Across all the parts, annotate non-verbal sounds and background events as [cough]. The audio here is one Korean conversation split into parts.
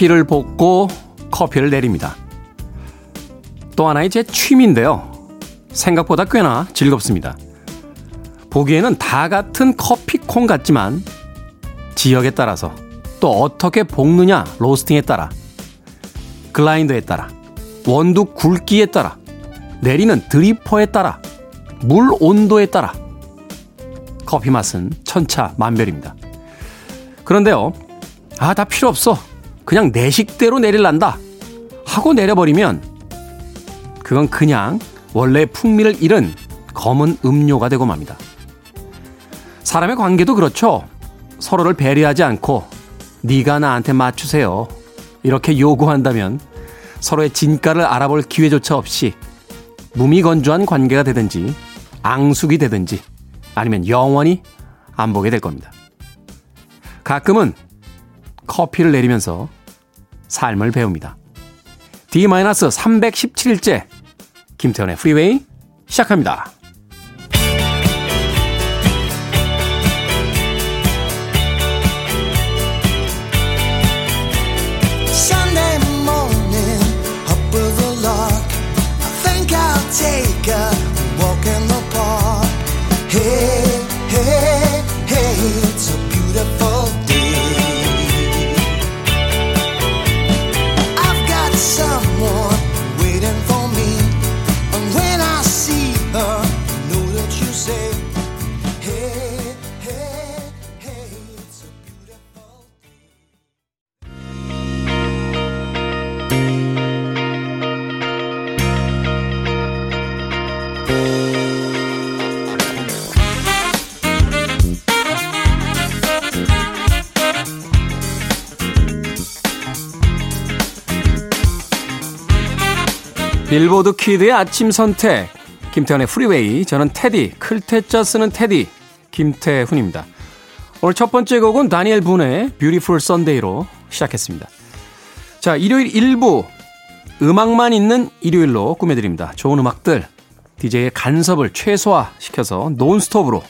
커피를 볶고 커피를 내립니다. 또 하나의 제 취미인데요. 생각보다 꽤나 즐겁습니다. 보기에는 다 같은 커피콩 같지만 지역에 따라서 또 어떻게 볶느냐 로스팅에 따라 글라인더에 따라 원두 굵기에 따라 내리는 드리퍼에 따라 물 온도에 따라 커피 맛은 천차만별입니다. 그런데요, 아, 다 필요 없어. 그냥 내 식대로 내릴란다. 하고 내려버리면 그건 그냥 원래 풍미를 잃은 검은 음료가 되고 맙니다. 사람의 관계도 그렇죠. 서로를 배려하지 않고 네가 나한테 맞추세요. 이렇게 요구한다면 서로의 진가를 알아볼 기회조차 없이 무미건조한 관계가 되든지 앙숙이 되든지 아니면 영원히 안 보게 될 겁니다. 가끔은 커피를 내리면서 삶을 배웁니다. D-317일째 김태현의 프리웨이 시작합니다. 빌보드 kid의 아침 선택. 김태훈의 프리웨이. 저는 테디, 클 태 자 쓰는 태디, 김태훈입니다. 오늘 첫 번째 곡은 다니엘 분의 Beautiful Sunday로 시작했습니다. 자, 일요일 1부. 음악만 있는 일요일로 꾸며드립니다. 좋은 음악들, DJ의 간섭을 최소화시켜서 논스톱으로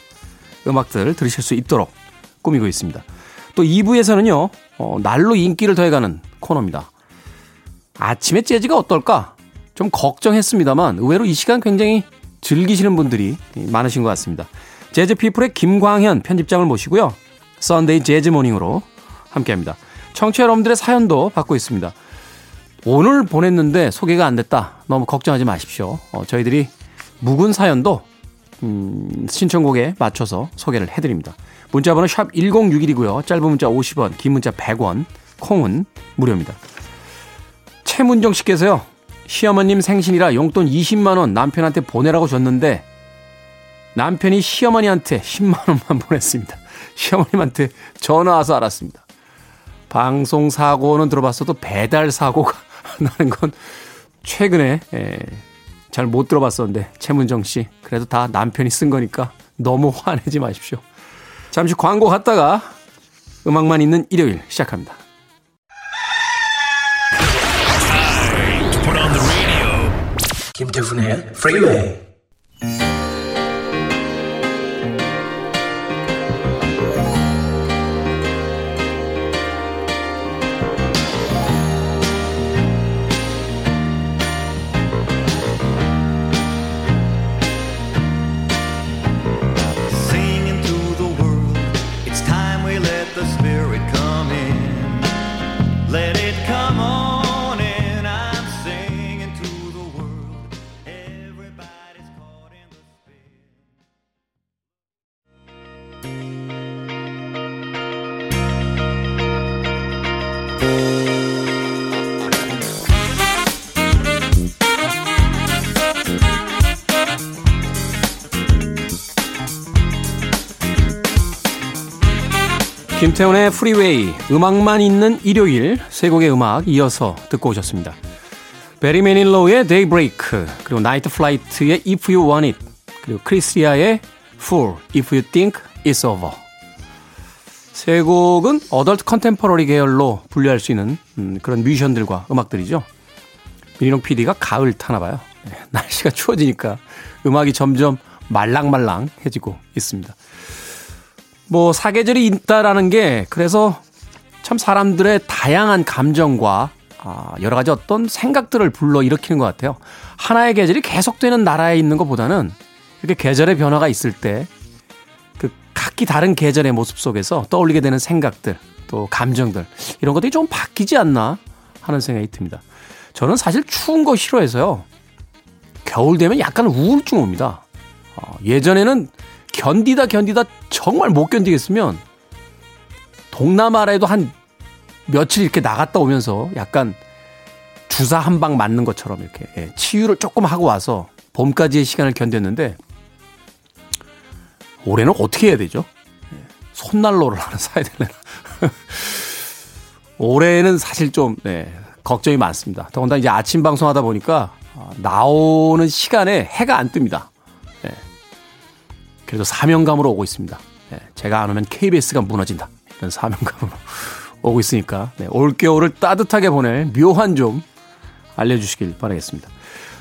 음악들 들으실 수 있도록 꾸미고 있습니다. 또 2부에서는요, 어, 날로 인기를 더해가는 코너입니다. 아침에 재즈가 어떨까? 좀 걱정했습니다만 의외로 이 시간 굉장히 즐기시는 분들이 많으신 것 같습니다. 재즈 피플의 김광현 편집장을 모시고요. Sunday Jazz Morning으로 함께합니다. 청취자 여러분들의 사연도 받고 있습니다. 오늘 보냈는데 소개가 안 됐다. 너무 걱정하지 마십시오. 어, 저희들이 묵은 사연도 음, 신청곡에 맞춰서 소개를 해드립니다. 문자번호 샵 1061이고요. 짧은 문자 50원, 긴 문자 100원, 콩은 무료입니다. 최문정 씨께서요. 시어머님 생신이라 용돈 20만원 남편한테 보내라고 줬는데 남편이 시어머니한테 10만원만 [laughs] 보냈습니다. 시어머님한테 전화 와서 알았습니다. 방송 사고는 들어봤어도 배달 사고가 [laughs] 나는 건 최근에 예, 잘못 들어봤었는데 최문정 씨 그래도 다 남편이 쓴 거니까 너무 화내지 마십시오. 잠시 광고 갔다가 음악만 있는 일요일 시작합니다. 김태훈 김태훈의 프리웨이, 음악만 있는 일요일, 세 곡의 음악 이어서 듣고 오셨습니다. 베리 매닐로우의 Daybreak, 그리고 나이트 플라이트의 If You Want It, 그리고 크리스리아의 Fool, If You Think It's Over. 세 곡은 adult contemporary 계열로 분류할 수 있는 음, 그런 뮤지션들과 음악들이죠. 미니롱 PD가 가을 타나 봐요. 네, 날씨가 추워지니까 음악이 점점 말랑말랑해지고 있습니다. 뭐 사계절이 있다라는 게 그래서 참 사람들의 다양한 감정과 아, 여러 가지 어떤 생각들을 불러 일으키는 것 같아요. 하나의 계절이 계속되는 나라에 있는 것보다는 이렇게 계절의 변화가 있을 때 그 각기 다른 계절의 모습 속에서 떠올리게 되는 생각들 또 감정들 이런 것들이 좀 바뀌지 않나 하는 생각이 듭니다. 저는 사실 추운 거 싫어해서요. 겨울 되면 약간 우울증 옵니다. 어, 예전에는 견디다 견디다 정말 못 견디겠으면 동남아라에도 한 며칠 이렇게 나갔다 오면서 약간 주사 한 방 맞는 것처럼 이렇게 예, 치유를 조금 하고 와서 봄까지의 시간을 견뎠는데 올해는 어떻게 해야 되죠? 예, 손난로를 하나 사야 되나? [laughs] 올해는 사실 좀 네, 걱정이 많습니다. 더군다나 이제 아침 방송하다 보니까 아, 나오는 시간에 해가 안 뜹니다. 네. 그래도 사명감으로 오고 있습니다. 네, 제가 안 오면 KBS가 무너진다. 이런 사명감으로 [laughs] 오고 있으니까 네, 올겨울을 따뜻하게 보낼 묘한 좀 알려주시길 바라겠습니다.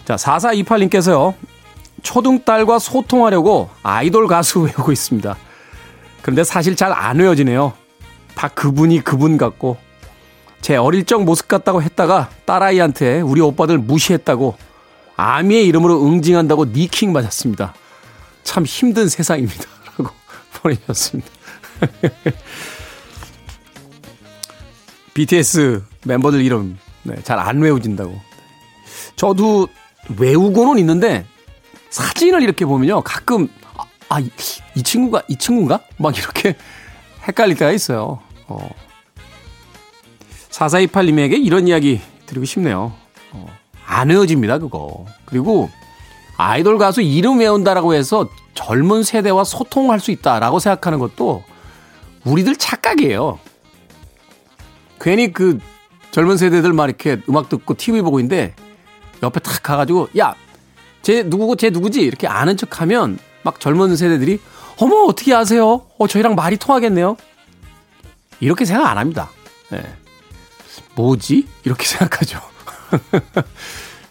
자, 4428님께서요. 초등 딸과 소통하려고 아이돌 가수 [laughs] 외우고 있습니다. 그런데 사실 잘 안 외워지네요. 다 그분이 그분 같고 제 어릴 적 모습 같다고 했다가 딸아이한테 우리 오빠들 무시했다고 아미의 이름으로 응징한다고 니킹 맞았습니다. 참 힘든 세상입니다. 라고 [laughs] 보내셨습니다. [laughs] BTS 멤버들 이름 네, 잘 안 외워진다고. 저도 외우고는 있는데 사진을 이렇게 보면요. 가끔 아, 아 이, 이 친구가 이 친구인가? 막 이렇게 [laughs] 헷갈릴 때가 있어요. 어. 4428님에게 이런 이야기 드리고 싶네요. 어, 안 외워집니다, 그거. 그리고 아이돌 가수 이름 외운다라고 해서 젊은 세대와 소통할 수 있다라고 생각하는 것도 우리들 착각이에요. 괜히 그 젊은 세대들 막 이렇게 음악 듣고 TV 보고 있는데 옆에 탁 가가지고 야, 쟤 누구고 쟤 누구지? 이렇게 아는 척 하면 막 젊은 세대들이 어머, 어떻게 아세요? 어, 저희랑 말이 통하겠네요? 이렇게 생각 안 합니다. 네. 뭐지? 이렇게 [laughs] 생각하죠.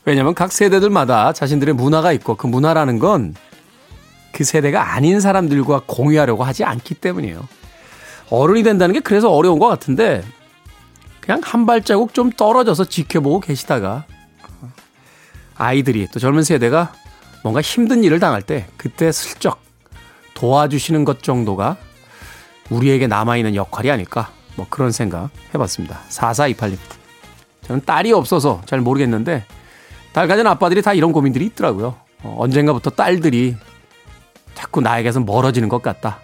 왜냐면 각 세대들마다 자신들의 문화가 있고 그 문화라는 건 그 세대가 아닌 사람들과 공유하려고 하지 않기 때문이에요. 어른이 된다는 게 그래서 어려운 것 같은데 그냥 한 발자국 좀 떨어져서 지켜보고 계시다가 아이들이 또 젊은 세대가 뭔가 힘든 일을 당할 때 그때 슬쩍 도와주시는 것 정도가 우리에게 남아있는 역할이 아닐까 뭐 그런 생각 해봤습니다. 4428님. 저는 딸이 없어서 잘 모르겠는데 딸 가진 아빠들이 다 이런 고민들이 있더라고요. 어, 언젠가부터 딸들이 자꾸 나에게서 멀어지는 것 같다.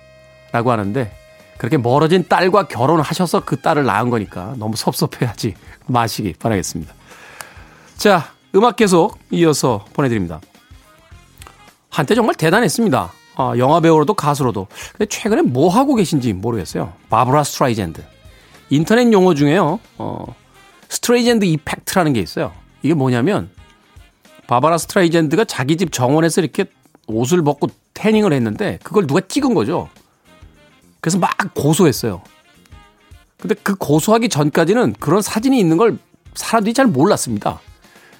라고 하는데 그렇게 멀어진 딸과 결혼하셔서 그 딸을 낳은 거니까 너무 섭섭해하지 마시기 바라겠습니다. 자, 음악 계속 이어서 보내드립니다. 한때 정말 대단했습니다. 아, 영화 배우로도 가수로도. 근데 최근에 뭐 하고 계신지 모르겠어요. 바브라 스트라이젠드. 인터넷 용어 중에요. 어, Streisand effect라는 게 있어요. 이게 뭐냐면 바바라 스트레이젠드가 자기 집 정원에서 이렇게 옷을 벗고 태닝을 했는데 그걸 누가 찍은 거죠. 그래서 막 고소했어요. 근데 그 고소하기 전까지는 그런 사진이 있는 걸 사람들이 잘 몰랐습니다.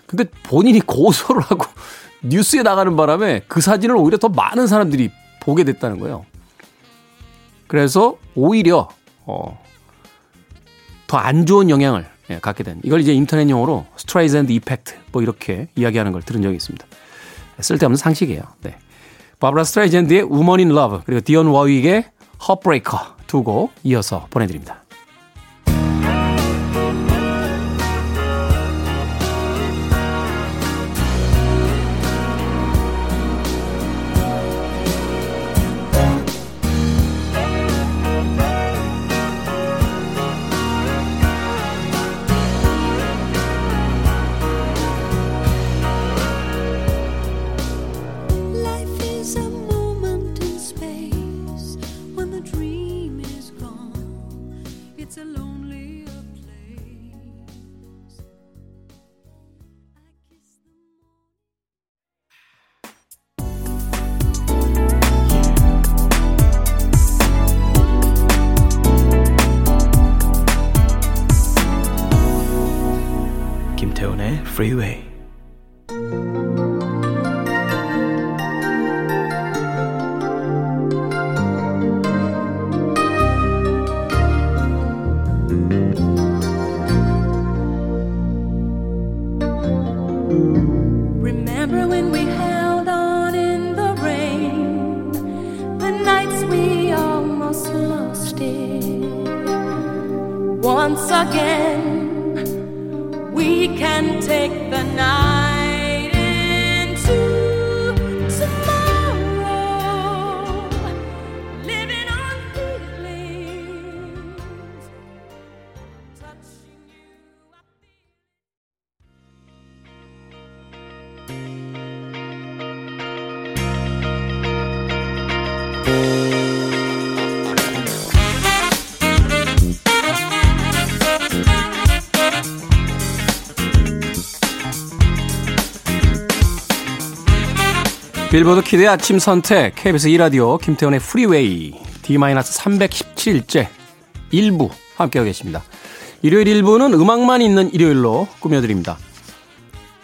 근데 본인이 고소를 하고 [laughs] 뉴스에 나가는 바람에 그 사진을 오히려 더 많은 사람들이 보게 됐다는 거예요. 그래서 오히려 어, 더 안 좋은 영향을 예, 갖게 된 이걸 이제 인터넷 용어로 Streisand effect 뭐 이렇게 이야기하는 걸 들은 적이 있습니다. 쓸데없는 상식이에요. 네. 바브라 스트레이젠드의 Woman in Love 그리고 디온 워윅의 Heartbreaker 두 곡 이어서 보내드립니다. Freeway. 빌보드 kid의 아침 선택 KBS 2라디오 김태훈의 프리웨이 D-317일째 1부 함께하고 계십니다. 일요일 1부는 음악만 있는 일요일로 꾸며드립니다.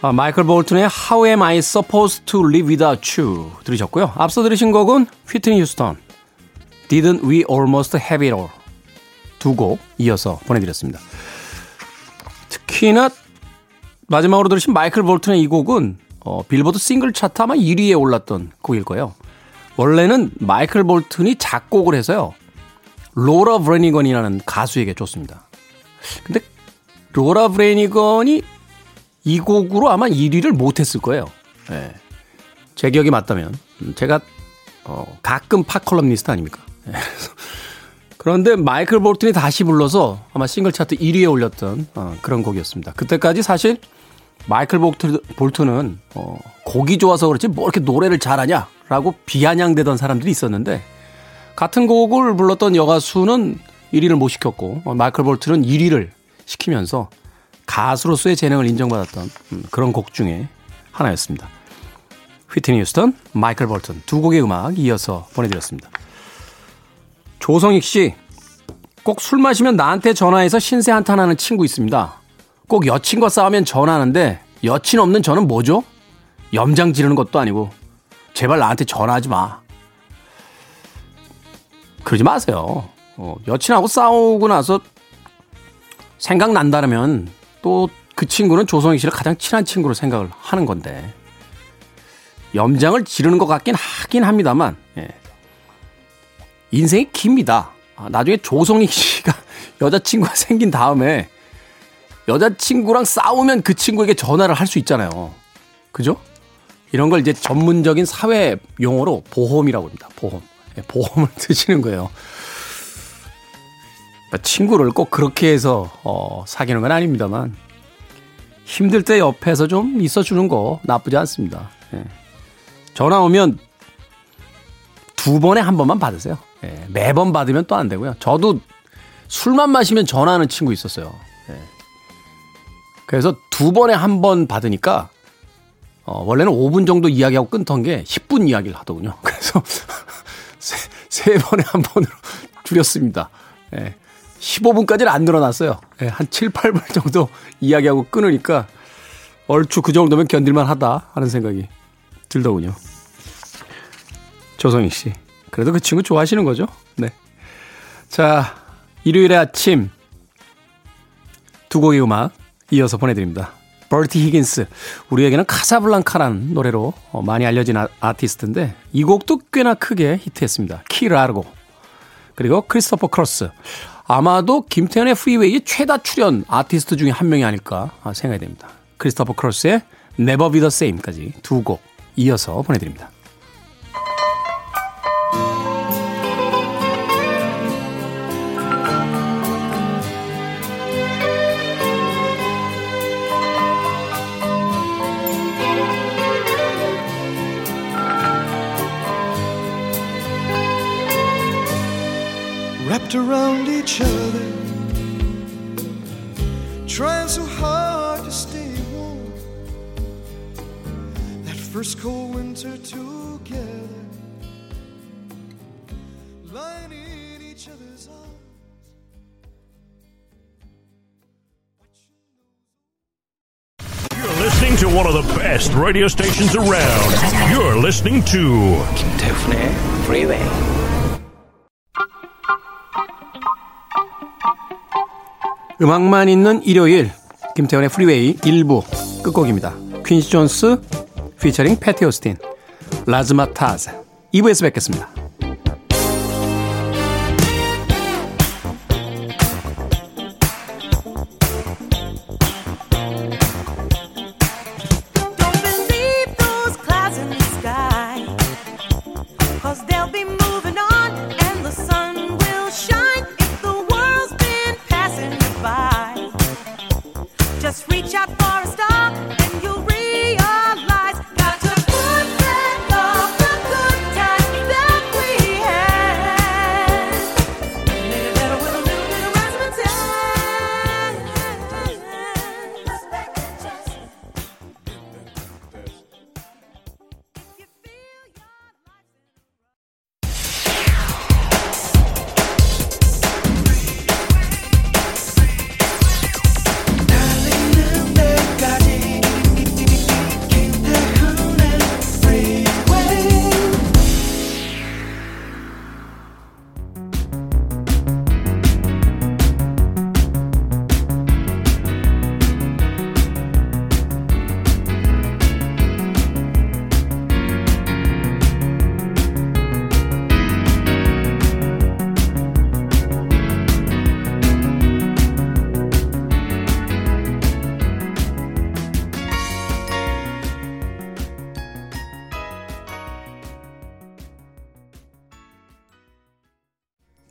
아, 마이클 볼튼의 How Am I Supposed to Live Without You 들으셨고요. 앞서 들으신 곡은 휘트니 휴스턴 Didn't We Almost Have It All 두 곡 이어서 보내드렸습니다. 특히나 마지막으로 들으신 마이클 볼튼의 이 곡은 어, 빌보드 싱글 차트 아마 1위에 올랐던 곡일 거예요. 원래는 마이클 볼튼이 작곡을 해서요. 로라 브레니건이라는 가수에게 줬습니다. 근데 로라 브레니건이 이 곡으로 아마 1위를 못했을 거예요. 예. 제 기억이 맞다면 음, 제가 어, 가끔 팝컬럼니스트 아닙니까? 예. [laughs] 그런데 마이클 볼튼이 다시 불러서 아마 싱글 차트 1위에 올렸던 어, 그런 곡이었습니다. 그때까지 사실 마이클 볼튼, 볼튼은 어, 곡이 좋아서 그렇지 뭐 이렇게 노래를 잘하냐라고 비아냥대던 사람들이 있었는데 같은 곡을 불렀던 여가수는 1위를 못 시켰고 어, 마이클 볼튼은 1위를 시키면서 가수로서의 재능을 인정받았던 음, 그런 곡 중에 하나였습니다. 휘트니 휴스턴, 마이클 볼튼 두 곡의 음악 이어서 보내드렸습니다. 조성익 씨, 꼭 술 마시면 나한테 전화해서 신세 한탄하는 친구 있습니다. 꼭 여친과 싸우면 전화하는데 여친 없는 저는 뭐죠? 염장 지르는 것도 아니고 제발 나한테 전화하지 마. 그러지 마세요. 어, 여친하고 싸우고 나서 생각난다면 또 그 친구는 조성익 씨를 가장 친한 친구로 생각을 하는 건데 염장을 지르는 것 같긴 하긴 합니다만 예. 인생이 깁니다. 아, 나중에 조성익 씨가 [laughs] 여자친구가 생긴 다음에 여자친구랑 싸우면 그 친구에게 전화를 할 수 있잖아요. 그죠? 이런 걸 이제 전문적인 사회 용어로 보험이라고 합니다. 보험. 예, 보험을 [laughs] 드시는 거예요. 그러니까 친구를 꼭 그렇게 해서 어, 사귀는 건 아닙니다만 힘들 때 옆에서 좀 있어주는 거 나쁘지 않습니다. 예. 전화 오면 두 번에 한 번만 받으세요. 예. 매번 받으면 또 안 되고요. 저도 술만 마시면 전화하는 친구 있었어요. 예. 그래서 두 번에 한 번 받으니까 어, 원래는 5분 정도 이야기하고 끊던 게 10분 이야기를 하더군요. [laughs] 그래서 [laughs] 세, 세 번에 한 번으로 [laughs] 줄였습니다. 예. 15분까지는 안 늘어났어요. 예, 한 7, 8분 정도 이야기하고 끊으니까 얼추 그 정도면 견딜만 하다 하는 생각이 들더군요. 조성희 씨. 그래도 그 친구 좋아하시는 거죠? 네. 자, 일요일의 아침 두 곡의 음악 이어서 보내드립니다. 버티 히긴스. 우리에게는 카사블랑카라는 노래로 어, 많이 알려진 아, 아티스트인데 이 곡도 꽤나 크게 히트했습니다. Key Largo. 그리고 크리스토퍼 크로스. 아마도 김태훈의 프리웨이 최다 출연 아티스트 중에 한 명이 아닐까 생각이 됩니다. 크리스토퍼 크로스의 Never Be The Same까지 두 곡 이어서 보내드립니다. wrapped around each other, trying so hard to stay warm. That first cold winter together, lying in each other's arms. You're listening to one of the best radio stations around. You're listening to Tiffany Freeway. 음악만 있는 일요일 김태훈의 프리웨이 1부 끝곡입니다. 퀸시 존스 피처링 패티 오스틴 Razzamatazz 2부에서 뵙겠습니다.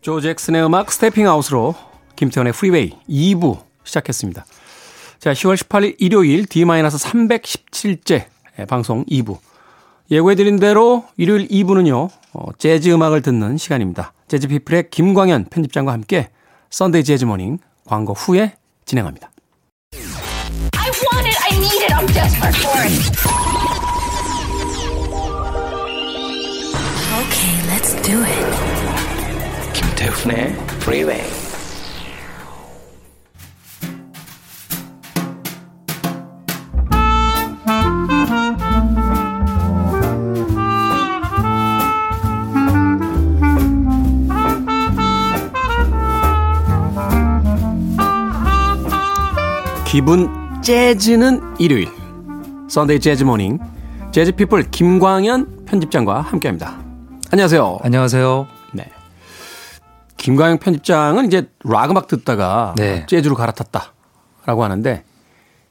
조 잭슨의 음악 Steppin' Out으로 김태훈의 프리웨이 2부 시작했습니다. 자, 10월 18일 일요일 D-317째 방송 2부. 예고해드린 대로 일요일 2부는요, 어, 재즈 음악을 듣는 시간입니다. 재즈 피플의 김광현 편집장과 함께 Sunday 재즈 morning 광고 후에 진행합니다. I want it. I need it. I'm desperate for it. Okay, let's do it. 김태훈의 Freeway. 기분 재즈는 일요일. Sunday 재즈 morning. 재즈 피플 김광현 편집장과 함께 합니다. 안녕하세요. 안녕하세요. 네. 김광현 편집장은 이제 락 음악 듣다가 네. 재즈로 갈아탔다라고 하는데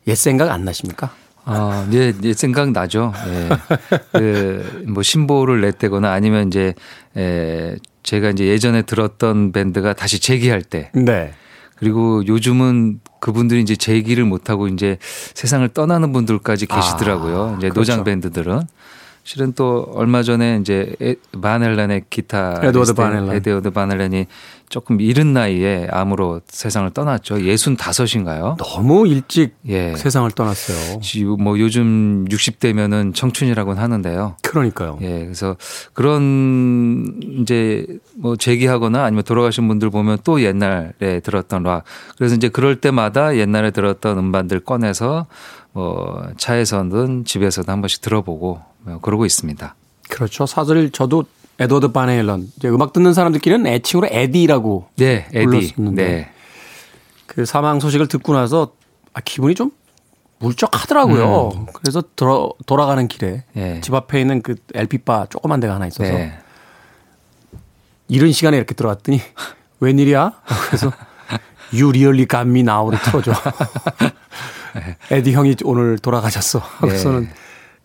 옛 생각 안 나십니까? 아, 이제, 이제 생각 나죠. 예. 그, 뭐, 신보를 냈다거나 아니면 이제, 에, 제가 이제 예전에 들었던 밴드가 다시 재기할 때. 네. 그리고 요즘은 그분들이 이제 재기를 못하고 이제 세상을 떠나는 분들까지 계시더라고요. 아, 이제 그렇죠. 노장 밴드들은. 실은 또 얼마 전에 이제 에- 바넬란의 기타 에드워드 바넬란. 에드워드 바넬란이 조금 이른 나이에 암으로 세상을 떠났죠. 65인가요? 너무 일찍 예. 세상을 떠났어요. 지금 뭐 요즘 60대면은 청춘이라고는 하는데요. 그러니까요. 예, 그래서 그런 이제 뭐 재기하거나 아니면 돌아가신 분들 보면 또 옛날에 들었던 락. 그래서 이제 그럴 때마다 옛날에 들었던 음반들 꺼내서 뭐 차에서든 집에서도 한 번씩 들어보고 뭐 그러고 있습니다. 그렇죠. 사실 저도 에드워드 이제 음악 듣는 사람들끼리는 애칭으로 에디라고 네, 에디. 불렀었는데. 네. 그 사망 소식을 듣고 나서 아, 기분이 좀 물적하더라고요. 그래서 돌아, 돌아가는 길에 음. 예. 집 앞에 있는 그 LP바 조그만 데가 하나 있어서 네. 이른 시간에 이렇게 들어왔더니 [laughs] 웬일이야? 그래서 You really got me now를 틀어줘. [laughs] 에디 형이 오늘 돌아가셨어. 네.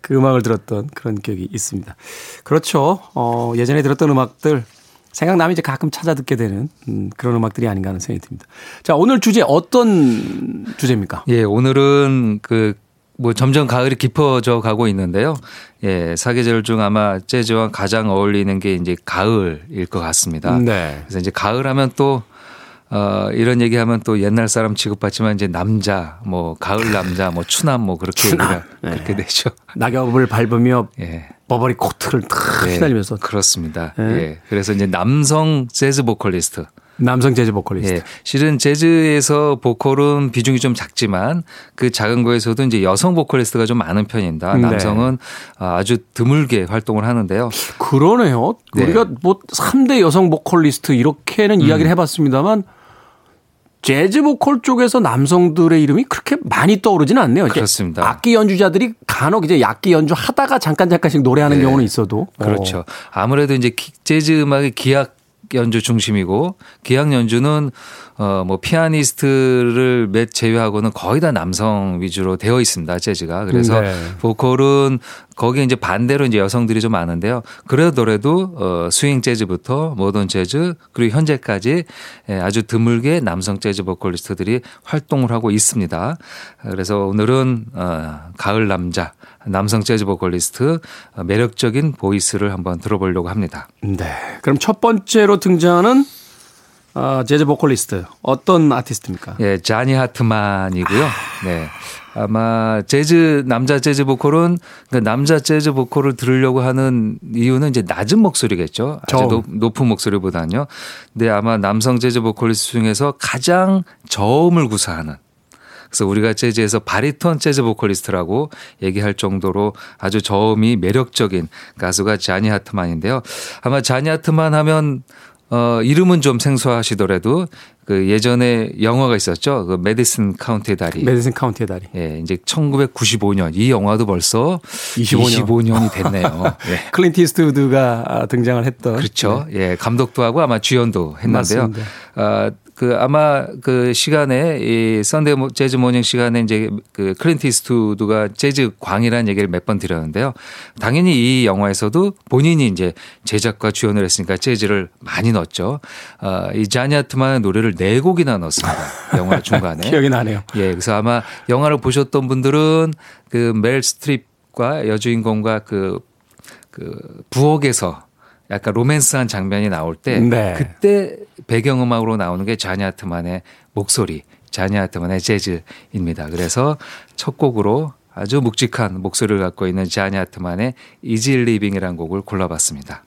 그 음악을 들었던 그런 기억이 있습니다. 그렇죠. 어, 예전에 들었던 음악들 생각나면 이제 가끔 찾아 듣게 되는 음, 그런 음악들이 아닌가 하는 생각이 듭니다. 자, 오늘 주제 어떤 주제입니까? 예, 오늘은 그 뭐 점점 가을이 깊어져 가고 있는데요. 예, 사계절 중 아마 재즈와 가장 어울리는 게 이제 가을일 것 같습니다. 네. 그래서 이제 가을 하면 또 어, 이런 얘기 하면 또 옛날 사람 취급받지만 이제 남자, 뭐 가을 남자, 뭐 추남 뭐 그렇게 추남. 얘기가 그렇게 되죠. 낙엽을 밟으며 예. 버버리 코트를 탁 예, 휘날리면서 그렇습니다. 예. 예. 그래서 이제 남성 재즈 보컬리스트. 남성 재즈 보컬리스트. 예. 실은 재즈에서 보컬은 비중이 좀 작지만 그 작은 거에서도 이제 여성 보컬리스트가 좀 많은 편입니다. 네. 남성은 아주 드물게 활동을 하는데요. 그러네요. 네. 우리가 뭐 3대 여성 보컬리스트 이렇게는 음. 이야기를 해봤습니다만 재즈 보컬 쪽에서 남성들의 이름이 그렇게 많이 떠오르지는 않네요. 그렇습니다. 악기 연주자들이 간혹 이제 악기 연주 하다가 잠깐 잠깐씩 노래하는 네. 경우는 있어도 그렇죠. 어, 아무래도 이제 기- 재즈 음악의 기악이 연주 중심이고 기악 연주는 어 뭐 피아니스트를 몇 제외하고는 거의 다 남성 위주로 되어 있습니다. 재즈가. 그래서 네. 보컬은 거기에 이제 반대로 이제 여성들이 좀 많은데요. 그러더라도 어 스윙 재즈부터 모던 재즈 그리고 현재까지 예, 아주 드물게 남성 재즈 보컬리스트들이 활동을 하고 있습니다. 그래서 오늘은 어 가을 남자 남성 재즈 보컬리스트 어, 매력적인 보이스를 한번 들어보려고 합니다. 네. 그럼 첫 번째로 등장하는 어, 재즈 보컬리스트 어떤 아티스트입니까? 예, 자니 하트만이고요. 네. 아마 재즈 남자 재즈 보컬은 그 남자 재즈 보컬을 들으려고 하는 이유는 이제 낮은 목소리겠죠. 아주 저음. 높, 높은 목소리보다는요. 근데 아마 남성 재즈 보컬리스트 중에서 가장 저음을 구사하는 그래서 우리가 재즈에서 바리톤 재즈 보컬리스트라고 얘기할 정도로 아주 저음이 매력적인 가수가 자니 하트만인데요. 아마 자니 하트만 하면 어 이름은 좀 생소하시더라도 그 예전에 영화가 있었죠. 그 메디슨 카운티의 다리. 메디슨 카운티의 다리. 예, 이제 1995년 이 영화도 벌써 25년. 25년. 이 됐네요. [laughs] 예. 클린트 이스트우드가 아, 등장을 했던 그렇죠. 예, 감독도 하고 아마 주연도 했는데요. 맞습니다. 아, 그 아마 그 시간에 이 Sunday 모- 재즈 morning 시간에 이제 그 클린트 이스트우드가 재즈 광이라는 얘기를 몇 번 드렸는데요. 당연히 이 영화에서도 본인이 이제 제작과 주연을 했으니까 재즈를 많이 넣었죠. 아, 이 자니아트만의 노래를 네 곡이나 넣었습니다. [laughs] 영화 중간에. 기억이 나네요. 예, 그래서 아마 영화를 보셨던 분들은 그 멜 스트립과 여주인공과 그, 그 부엌에서 약간 로맨스한 장면이 나올 때 네. 그때 배경음악으로 나오는 게 자니 아트만의 목소리, 자니 아트만의 재즈입니다. 그래서 첫 곡으로 아주 묵직한 목소리를 갖고 있는 자니 하트만의 Easy Living이라는 곡을 골라봤습니다.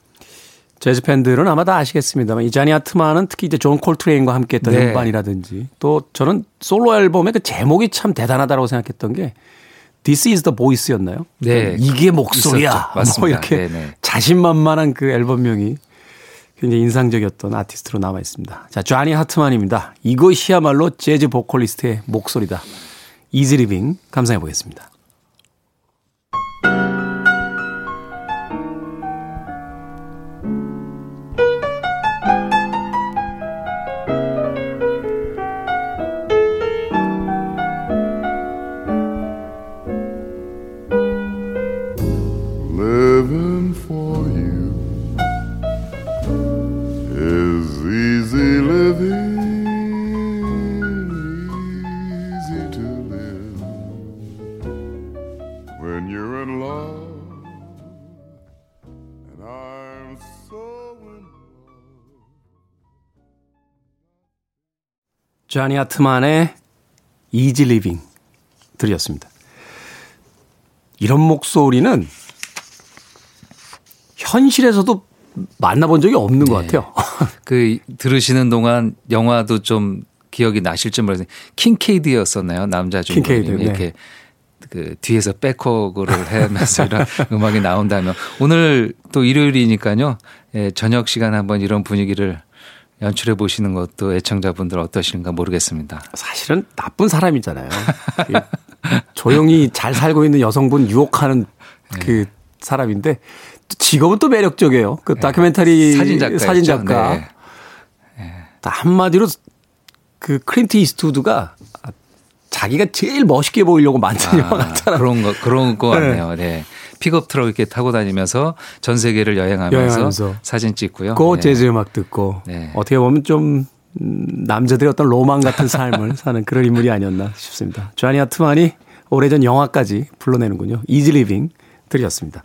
재즈 팬들은 아마 다 아시겠습니다만 이 자니 하트만은 특히 이제 존 콜트레인과 함께했던 네. 음반이라든지 또 저는 솔로 앨범의 그 제목이 참 대단하다고 생각했던 게 This is the voice였나요? 네. 이게 목소리야. 뭐 이렇게 네네. 자신만만한 그 앨범명이 굉장히 인상적이었던 아티스트로 남아 있습니다. 자, 쟈니 하트만입니다. 이것이야말로 재즈 보컬리스트의 목소리다. 이지 리빙 감상해 보겠습니다. 쟈니 하트만의 Easy Living 들으셨습니다. 이런 목소리는 현실에서도 만나본 적이 없는 것 네. 같아요. [laughs] 그 들으시는 동안 영화도 좀 기억이 나실지 모르겠는데 킨케이드였었나요 남자 주인공이 네. 이렇게 그 뒤에서 백허그를 [laughs] 하면서 이런 음악이 나온다면 오늘 또 일요일이니까요 예, 저녁 시간에 한번 이런 분위기를 연출해 보시는 것도 애청자분들 어떠실까 모르겠습니다. 사실은 나쁜 사람이잖아요. 이 조용히 잘 살고 있는 여성분 유혹하는 네. 그 사람인데 또 직업은 또 매력적이에요. 그 다큐멘터리 사진작가였죠. 사진작가. 네. 한마디로 그 클린트 이스트우드가 자기가 제일 멋있게 보이려고 만든 영화 같잖아. 그런 거 그런 거 같네요. 네. 픽업 트럭 이렇게 타고 다니면서 전 세계를 여행하면서, 여행하면서. 사진 찍고요. 그 네. 재즈 음악 듣고 네. 어떻게 보면 좀 음, 남자들의 어떤 로망 같은 삶을 [laughs] 사는 그런 인물이 아니었나 싶습니다. 쟈니 하트만이 오래전 영화까지 불러내는군요. Easy Living 들으셨습니다.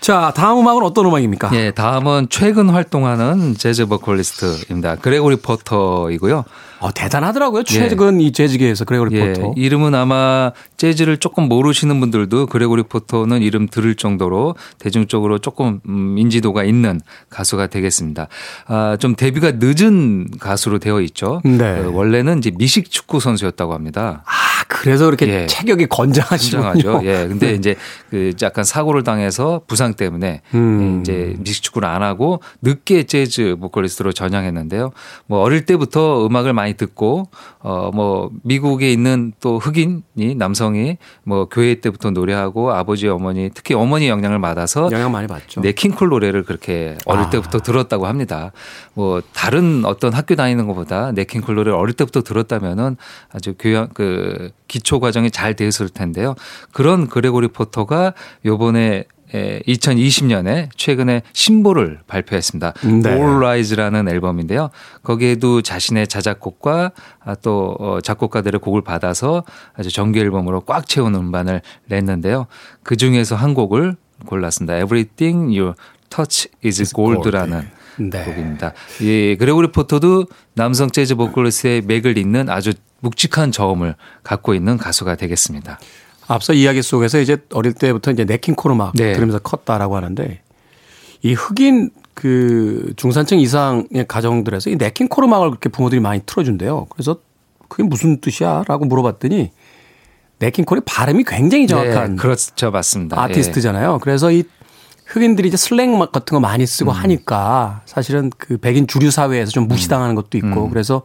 자, 다음 음악은 어떤 음악입니까? 예, 다음은 최근 활동하는 재즈 보컬리스트입니다. 그레고리 포터이고요. 어, 대단하더라고요. 최근 이 재즈계에서 그레고리 예, 포터. 이름은 아마 재즈를 조금 모르시는 분들도 그레고리 포터는 이름 들을 정도로 대중적으로 조금 음, 인지도가 있는 가수가 되겠습니다. 아, 좀 데뷔가 늦은 가수로 되어 있죠. 네. 그 원래는 이제 미식 축구 선수였다고 합니다. 아, 그래서 그렇게 예. 체격이 건장하시군요. 예. [laughs] 근데 네. 이제 그 약간 사고를 당해서 부상 때문에 음. 이제 믹스축구를 안 하고 늦게 재즈 보컬리스트로 전향했는데요. 뭐 어릴 때부터 음악을 많이 듣고 어 뭐 미국에 있는 또 흑인이 남성이 뭐 교회 때부터 노래하고 아버지 어머니 특히 어머니 영향을 받아서 영향 많이 받죠. 네 킹콜 노래를 그렇게 어릴 아. 때부터 들었다고 합니다. 뭐 다른 어떤 학교 다니는 것보다 네킹콜 노래를 어릴 때부터 들었다면은 아주 교양 그 기초 과정이 잘 되었을 텐데요. 그런 그레고리 포터가 요번에 에, 2020년에 최근에 신보를 발표했습니다. 네. All Rise라는 앨범인데요. 거기에도 자신의 자작곡과 아, 또 어, 작곡가들의 곡을 받아서 아주 정규 앨범으로 꽉 채운 음반을 냈는데요. 그 중에서 한 곡을 골랐습니다. Everything You Touch is Gold라는 네. 곡입니다. 예, 그레고리 포터도 남성 재즈 보컬리스트의 맥을 잇는 아주 묵직한 저음을 갖고 있는 가수가 되겠습니다. 앞서 이야기 속에서 이제 어릴 때부터 이제 네킹콜 음악 네. 들으면서 컸다라고 하는데 이 흑인 그 중산층 이상의 가정들에서 이 네킹콜 음악을 그렇게 부모들이 많이 틀어준대요. 그래서 그게 무슨 뜻이야? 라고 물어봤더니 네킹콜이 발음이 굉장히 정확한 네, 그렇죠, 맞습니다. 아티스트잖아요. 그래서 이 흑인들이 이제 슬랭 막 같은 거 많이 쓰고 하니까 사실은 그 백인 주류 사회에서 좀 무시당하는 것도 있고 그래서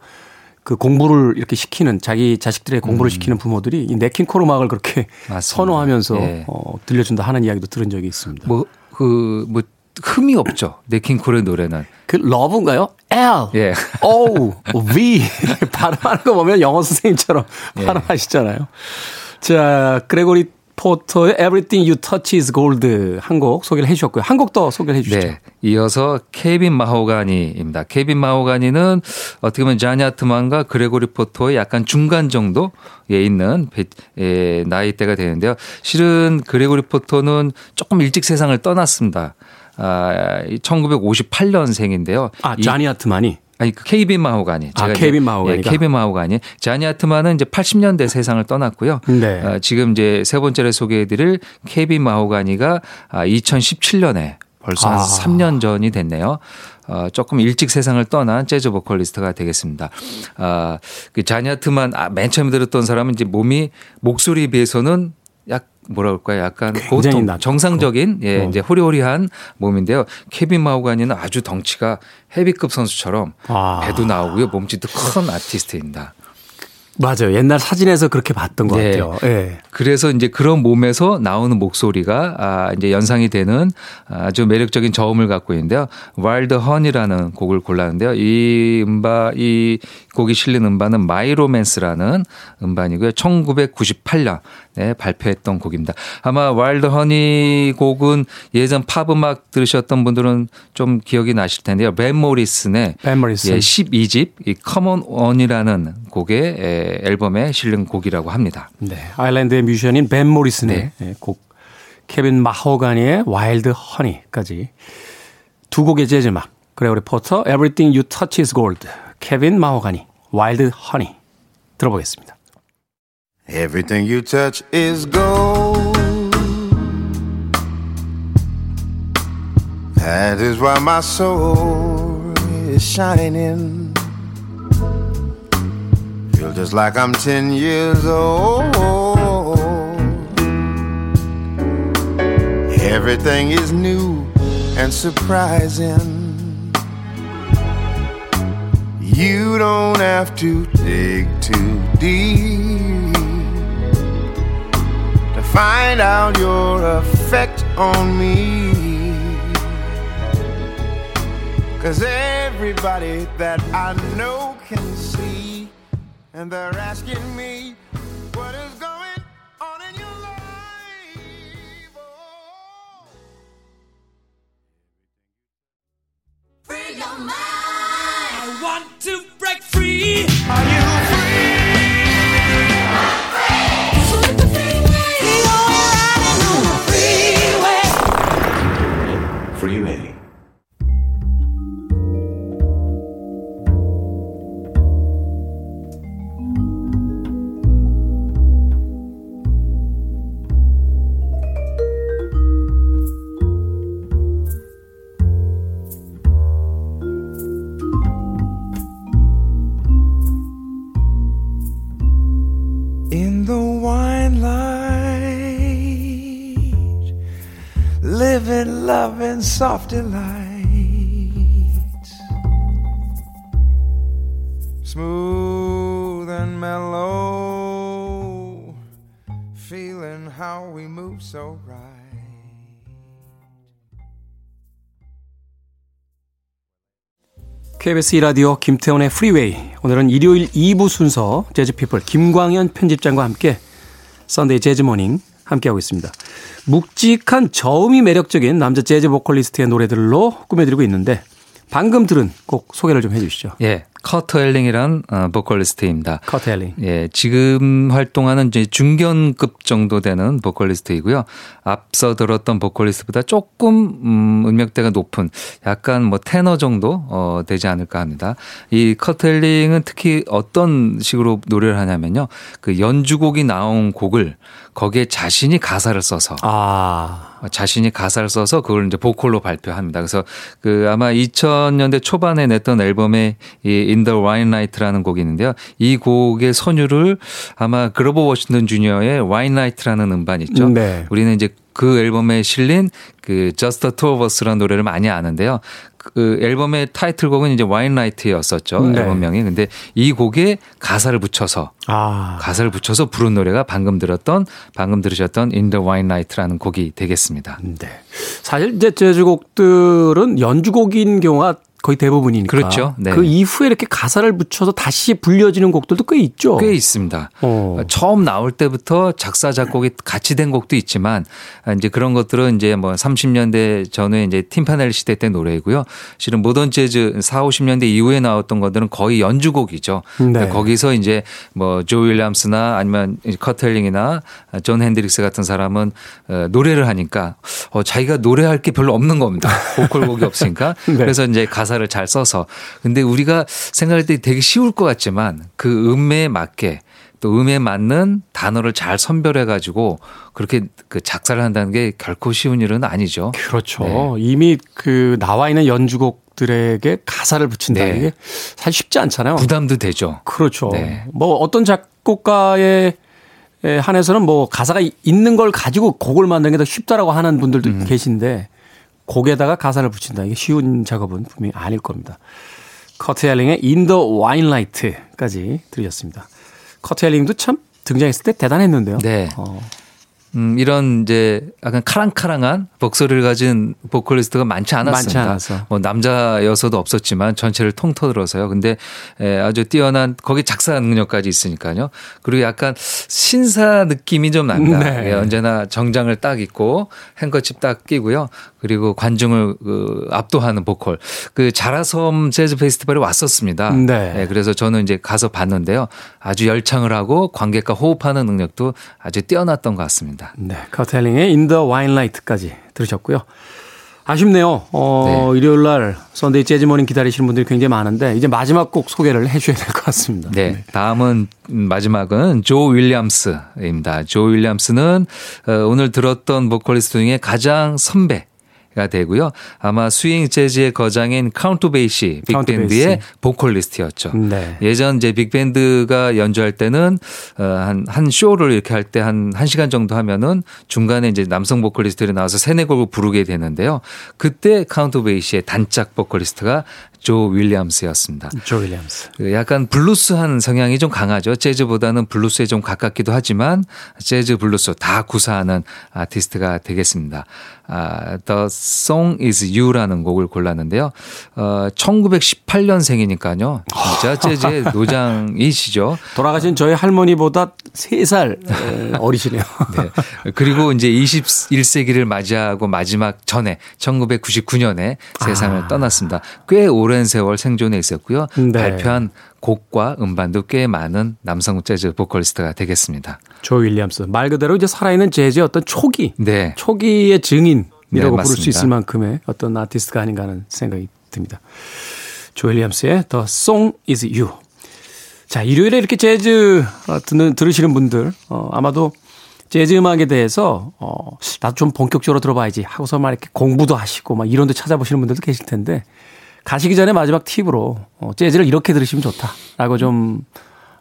그 공부를 이렇게 시키는 자기 자식들의 공부를 시키는 부모들이 이 네킹콜 음악을 그렇게 맞습니다. 선호하면서 예. 어, 들려준다 하는 이야기도 들은 적이 있습니다. 뭐, 그, 뭐, 흠이 없죠. 네킹콜의 노래는. 그 러브인가요? L, 예. O, V [laughs] 발음하는 거 보면 영어 선생님처럼 예. 발음하시잖아요. 자, 그레고리 포터의 Everything You Touch is Gold 한 곡 소개를 해 주셨고요. 한 곡 더 소개를 해 주시죠. 네. 이어서 케빈 마호가니입니다. 케빈 마호가니는 어떻게 보면 자니 하트만과 그레고리 포터의 약간 중간 정도에 있는 배- 예, 나이대가 되는데요. 실은 그레고리 포터는 조금 일찍 세상을 떠났습니다. 아, 1958년생인데요. 아, 자니 하트만이 아니 그 케빈 마호가니. 아, 이제, 케빈 마호가니가? 예, 케빈 마호가니. 자니 하트만은 이제 80년대 세상을 떠났고요. 네. 어, 지금 이제 세 번째로 소개해드릴 케이빈 마호가니가 아, 2017년에 벌써 한 아. 3년 전이 됐네요. 어, 조금 일찍 세상을 떠난 재즈 보컬리스트가 되겠습니다. 아, 그 자니 아트만 아, 맨 처음에 들었던 사람은 이제 몸이 목소리에 비해서는 약 뭐라 그럴까요? 약간 보통. 정상적인 예, 어. 이제 호리호리한 몸인데요. 케빈 마호가니는 아주 덩치가 헤비급 선수처럼 아. 배도 나오고요. 몸집도 큰 아티스트입니다. 맞아요. 옛날 사진에서 그렇게 봤던 것 네. 같아요. 예. 그래서 이제 그런 몸에서 나오는 목소리가 아 이제 연상이 되는 아주 매력적인 저음을 갖고 있는데요. Wild Honey라는 곡을 골랐는데요. 이 음반 이 곡이 실린 음반은 My Romance라는 음반이고요. 1998년 에 발표했던 곡입니다. 아마 Wild Honey 곡은 예전 팝 음악 들으셨던 분들은 좀 기억이 나실 텐데요. 밴 모리슨의 밴 모리슨. 예, 12집 이 Common One이라는 곡의 에, 앨범에 실린 곡이라고 합니다. 네. 아일랜드의 뮤지션인 밴 모리슨의 네. 예, 곡 케빈 마호가니의 Wild Honey까지 두 곡의 재즈 음악 그레고리 포터 Everything You Touch is Gold 케빈 마호가니 Wild Honey 들어보겠습니다. Everything you touch is gold. That is why my soul is shining. Feel just like I'm 10 years old. Everything is new and surprising. You don't have to dig too deep find out your effect on me. Cause everybody that I know can see, and they're asking me what is going on in your life. Oh. I want to break free. Are you free? Soft delight. Smooth and mellow, feeling how we move so right. KBS 2라디오 김태훈의 프리웨이. 오늘은 일요일 2부 순서 재즈피플 김광현 편집장과 함께 썬데이 재즈모닝 함께하고 있습니다. 묵직한 저음이 매력적인 남자 재즈 보컬리스트의 노래들로 꾸며드리고 있는데 방금 들은 곡 소개를 좀 해주시죠. 예. 커트 엘링이란 어, 보컬리스트입니다. 커트 엘링. 예, 지금 활동하는 이제 중견급 정도 되는 보컬리스트이고요. 앞서 들었던 보컬리스트보다 조금 음, 음역대가 높은 약간 뭐 테너 정도 어 되지 않을까 합니다. 이 커트 엘링은 특히 어떤 식으로 노래를 하냐면요. 그 연주곡이 나온 곡을 거기에 자신이 가사를 써서 아, 자신이 가사를 써서 그걸 이제 보컬로 발표합니다. 그래서 그 아마 2000년대 초반에 냈던 앨범에 이 In the Wine Light라는 곡이 있는데요. 이 곡의 선율을 아마 그로버 워싱턴 주니어의 Wine Light라는 음반 있죠. 네. 우리는 이제 그 앨범에 실린 그 Just the Two of Us라는 노래를 많이 아는데요. 그 앨범의 타이틀곡은 이제 Wine Light였었죠. 네. 앨범명이. 근데 이 곡에 가사를 붙여서 아, 가사를 붙여서 부른 노래가 방금 들었던 방금 들으셨던 In the Wine Light라는 곡이 되겠습니다. 네. 사실 이제 재즈곡들은 연주곡인 경우가 거의 대부분이니까. 그렇죠. 네. 그 이후에 이렇게 가사를 붙여서 다시 불려지는 곡들도 꽤 있죠. 꽤 있습니다. 어. 처음 나올 때부터 작사 작곡이 같이 된 곡도 있지만 아, 이제 그런 것들은 이제 뭐 30년대 전에 이제 Tin Pan Alley 시대 때 노래이고요. 실은 모던 재즈 4, 50년대 이후에 나왔던 것들은 거의 연주곡이죠. 네. 그러니까 거기서 이제 뭐 조 윌리엄스나 아니면 커트 엘링이나 존 핸드릭스 같은 사람은 어, 노래를 하니까 어, 자기가 노래할 게 별로 없는 겁니다. 보컬곡이 없으니까. [laughs] 네. 그래서 이제 가사 를 잘 써서 근데 우리가 생각할 때 되게 쉬울 것 같지만 그 음에 맞게 또 음에 맞는 단어를 잘 선별해 가지고 그렇게 그 작사를 한다는 게 결코 쉬운 일은 아니죠. 그렇죠. 네. 이미 그 나와 있는 연주곡들에게 가사를 붙인다는 네. 게 사실 쉽지 않잖아요. 부담도 되죠. 그렇죠. 네. 뭐 어떤 작곡가에 에 한해서는 뭐 가사가 이- 있는 걸 가지고 곡을 만드는 게 더 쉽다라고 하는 분들도 음. 계신데 곡에다가 가사를 붙인다. 이게 쉬운 작업은 분명히 아닐 겁니다. 커트 엘링의 In the Wine Light까지 들으셨습니다. 커트 헬링도 참 등장했을 때 대단했는데요. 네. 어, 음, 이런 이제 약간 카랑카랑한 목소리를 가진 보컬리스트가 많지 않았습니다. 많지 않아서. 뭐 남자여서도 없었지만 전체를 통틀어서요. 근데 에, 아주 뛰어난 거기 작사 능력까지 있으니까요. 그리고 약간 신사 느낌이 좀 납니다. 네. 예, 언제나 정장을 딱 입고 행거칩 딱 끼고요. 그리고 관중을 그 압도하는 보컬. 그 자라섬 재즈 페스티벌에 왔었습니다. 네. 예, 그래서 저는 이제 가서 봤는데요. 아주 열창을 하고 관객과 호흡하는 능력도 아주 뛰어났던 것 같습니다. 네. the Wine Light까지 들으셨고요. 아쉽네요. 어, 일요일 날 썬데이 재즈 모닝 기다리시는 분들이 굉장히 많은데 이제 마지막 곡 소개를 해 주셔야 될 것 같습니다. 네. 다음은 음, 마지막은 조 윌리엄스입니다. 조 윌리엄스는 어, 오늘 들었던 보컬리스트 중에 가장 선배. 가 되고요. 아마 스윙 재즈의 거장인 카운트 베이시 빅밴드의 베이시. 보컬리스트였죠. 네. 예전 이제 빅밴드가 연주할 때는 어, 한, 한 쇼를 이렇게 할때 한, 한 시간 정도 하면은 중간에 이제 남성 보컬리스트들이 나와서 세네 곡을 부르게 되는데요. 그때 카운트 베이시의 단짝 보컬리스트가 조 윌리엄스였습니다. 조 윌리엄스. 그 약간 블루스한 성향이 좀 강하죠. 재즈보다는 블루스에 좀 가깝기도 하지만 재즈 블루스 다 구사하는 아티스트가 되겠습니다. 아, The Song Is You라는 곡을 골랐는데요. 어, 1918년생이니까요. 진짜 [laughs] 재즈의 노장이시죠. 돌아가신 저희 할머니보다 3살 어리시네요. [laughs] 네. 그리고 이제 21세기를 맞이하고 마지막 전에 1999년에 세상을 떠났습니다. 꽤 오랜 세월 생존해 있었고요. 네. 발표한 곡과 음반도 꽤 많은 남성 재즈 보컬리스트가 되겠습니다. 조 윌리엄스. 말 그대로 이제 살아있는 재즈의 어떤 초기, 네. 초기의 증인이라고 네, 부를 수 맞습니다. 있을 만큼의 어떤 아티스트가 아닌가 하는 생각이 듭니다. 조 윌리엄스의 The Song Is You. 자, 일요일에 이렇게 재즈 어, 듣는, 들으시는 분들, 어, 아마도 재즈 음악에 대해서, 어, 나도 좀 본격적으로 들어봐야지 하고서 막 이렇게 공부도 하시고 막 이런 데 찾아보시는 분들도 계실 텐데, 가시기 전에 마지막 팁으로, 어, 재즈를 이렇게 들으시면 좋다라고 좀,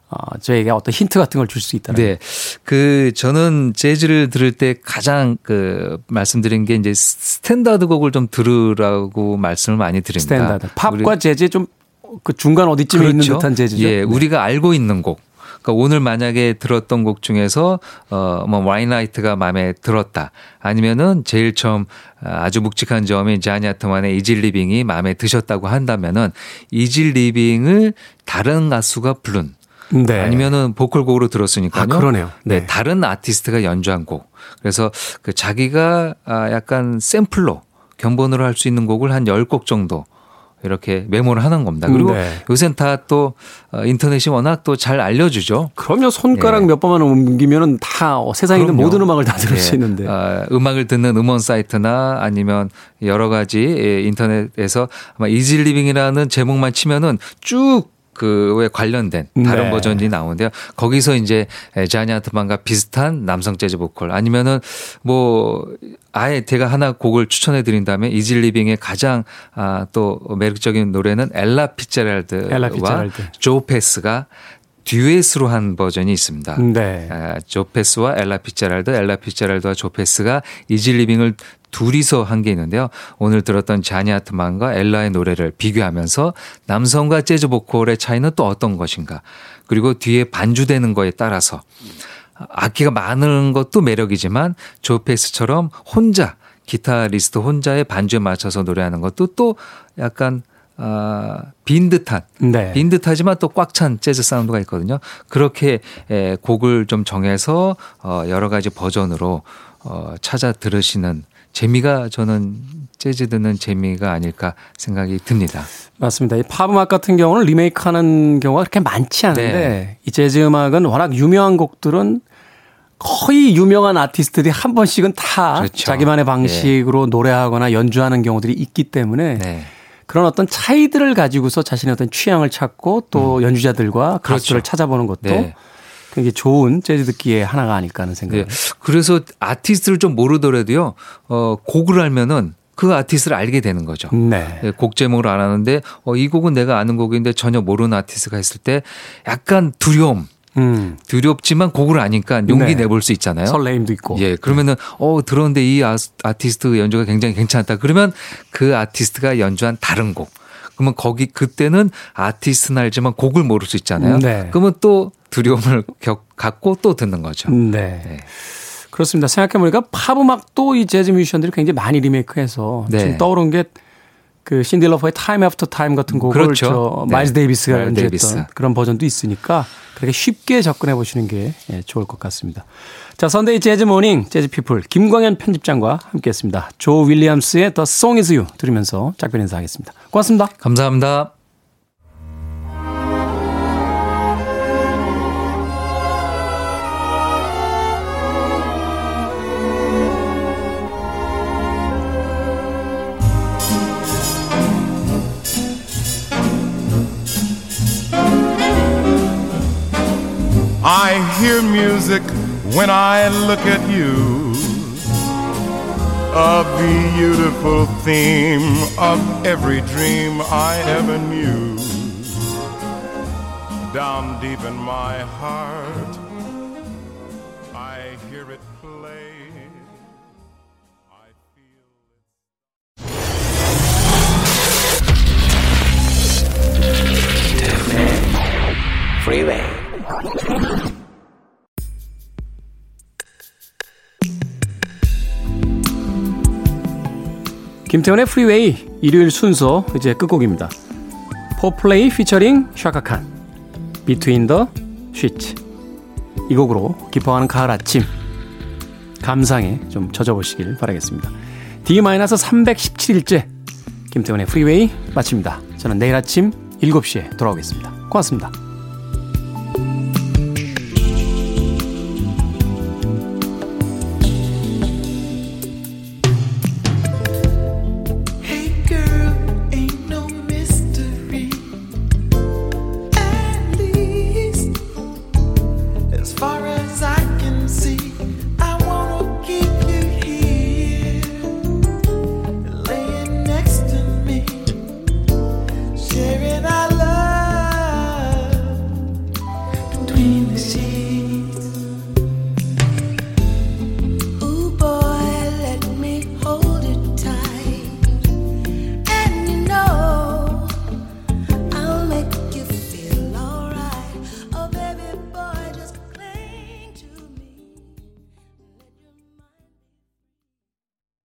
어, 저에게 어떤 힌트 같은 걸 줄 수 있다는. 네. 그 저는 재즈를 들을 때 가장 그 말씀드린 게 이제 스탠다드 곡을 좀 들으라고 말씀을 많이 드립니다. 스탠다드. 팝과 재즈의 좀그 중간 어디쯤에 있는 듯한 재즈죠. 예, 네. 우리가 알고 있는 곡. 그러니까 오늘 만약에 들었던 곡 중에서 어뭐 Wine Light가 마음에 들었다. 아니면은 제일 처음 아, 아주 묵직한 저음이 자니 하트만의 Easy Living이 마음에 드셨다고 한다면은 Easy Living을 다른 가수가 부른 네. 아니면은 보컬곡으로 들었으니까요. 아, 그러네요. 네. 네. 다른 아티스트가 연주한 곡. 그래서 그 자기가 아, 약간 샘플로 견본으로 할 수 있는 곡을 한 10곡 정도 이렇게 메모를 하는 겁니다. 그리고 네. 요새는 다 또 인터넷이 워낙 또 잘 알려주죠. 그럼요. 손가락 예. 몇 번만 옮기면은 다 어, 세상에 있는. 모든 음악을 다 들을 예. 수 있는데. 아, 음악을 듣는 음원 사이트나 아니면 여러 가지 예, 인터넷에서 아마 이질리빙이라는 제목만 치면은 쭉 그에 관련된 다른 네. 버전이 나오는데요. 거기서 이제 자니 아트만과 비슷한 남성 재즈 보컬 아니면은 뭐 아예 제가 하나 곡을 추천해 드린다면 Easy Living의 가장 아, 또 매력적인 노래는 엘라 피츠제랄드와 엘라 피츠제랄드. 조 페스가 듀엣으로 한 버전이 있습니다. 네. 아, 조페스와 엘라 피츠제랄드, 엘라 피츠제랄드와 조페스가 Easy Living을 둘이서 한 게 있는데요. 오늘 들었던 자니 하트만과 엘라의 노래를 비교하면서 남성과 재즈 보컬의 차이는 또 어떤 것인가. 그리고 뒤에 반주되는 거에 따라서 악기가 많은 것도 매력이지만 조페스처럼 혼자 기타리스트 혼자의 반주에 맞춰서 노래하는 것도 또 약간 아, 빈 듯한 네. 빈 듯하지만 또 꽉 찬 재즈 사운드가 있거든요. 그렇게 에, 곡을 좀 정해서 어, 여러 가지 버전으로 어, 찾아 들으시는 재미가 저는 재즈 듣는 재미가 아닐까 생각이 듭니다. 맞습니다. 이 팝 음악 같은 경우는 리메이크하는 경우가 그렇게 많지 않은데 네. 이 재즈 음악은 워낙 유명한 곡들은 거의 유명한 아티스트들이 한 번씩은 다 그렇죠. 자기만의 방식으로 노래하거나 연주하는 경우들이 있기 때문에 네. 그런 어떤 차이들을 가지고서 자신의 어떤 취향을 찾고 또 연주자들과 가수를 그렇죠. 찾아보는 것도 네. 굉장히 좋은 재즈 듣기의 하나가 아닐까 하는 네. 생각을 그래서 아티스트를 좀 모르더라도요. 어, 곡을 알면은 그 아티스트를 알게 되는 거죠. 네. 네, 곡 제목을 알았는데 어, 이 곡은 내가 아는 곡인데 전혀 모르는 아티스트가 했을 때 약간 두려움, 음. 두렵지만 곡을 아니까 용기 네. 내볼 수 있잖아요. 설레임도 있고. 예, 그러면은 어 들었는데 이 아, 아티스트 연주가 굉장히 괜찮다. 그러면 그 아티스트가 연주한 다른 곡. 그러면 거기 그때는 아티스트는 알지만 곡을 모를 수 있잖아요. 네. 그러면 또 두려움을 겪, 갖고 또 듣는 거죠. 네. 네. 그렇습니다. 생각해보니까 팝 음악도 이 재즈 뮤지션들이 굉장히 많이 리메이크해서 네. 지금 떠오른 게 그 신디 러퍼의 Time After Time 같은 곡을 그렇죠. 저 네. 마일스 데이비스가 마일스 연주했던 데이비스. 그런 버전도 있으니까 그렇게 쉽게 접근해 보시는 게 예, 좋을 것 같습니다. 자, Sunday Jazz Morning 재즈 피플 김광현 편집장과 함께했습니다. 조 윌리엄스의 The Song Is You 들으면서 작별 인사하겠습니다. 고맙습니다. 감사합니다. I hear music when I look at you. A beautiful theme of every dream I ever knew. Down deep in my heart, I hear it play. I feel it. Freeway. 김태훈의 Freeway 일요일 순서 이제 끝곡입니다. 포플레이 피처링 샤카칸 Between the Sheets 이 곡으로 기뻐하는 가을 아침 감상에 좀 젖어보시길 바라겠습니다. D-317일째 김태훈의 Freeway 마칩니다. 저는 내일 아침 7시에 돌아오겠습니다. 고맙습니다.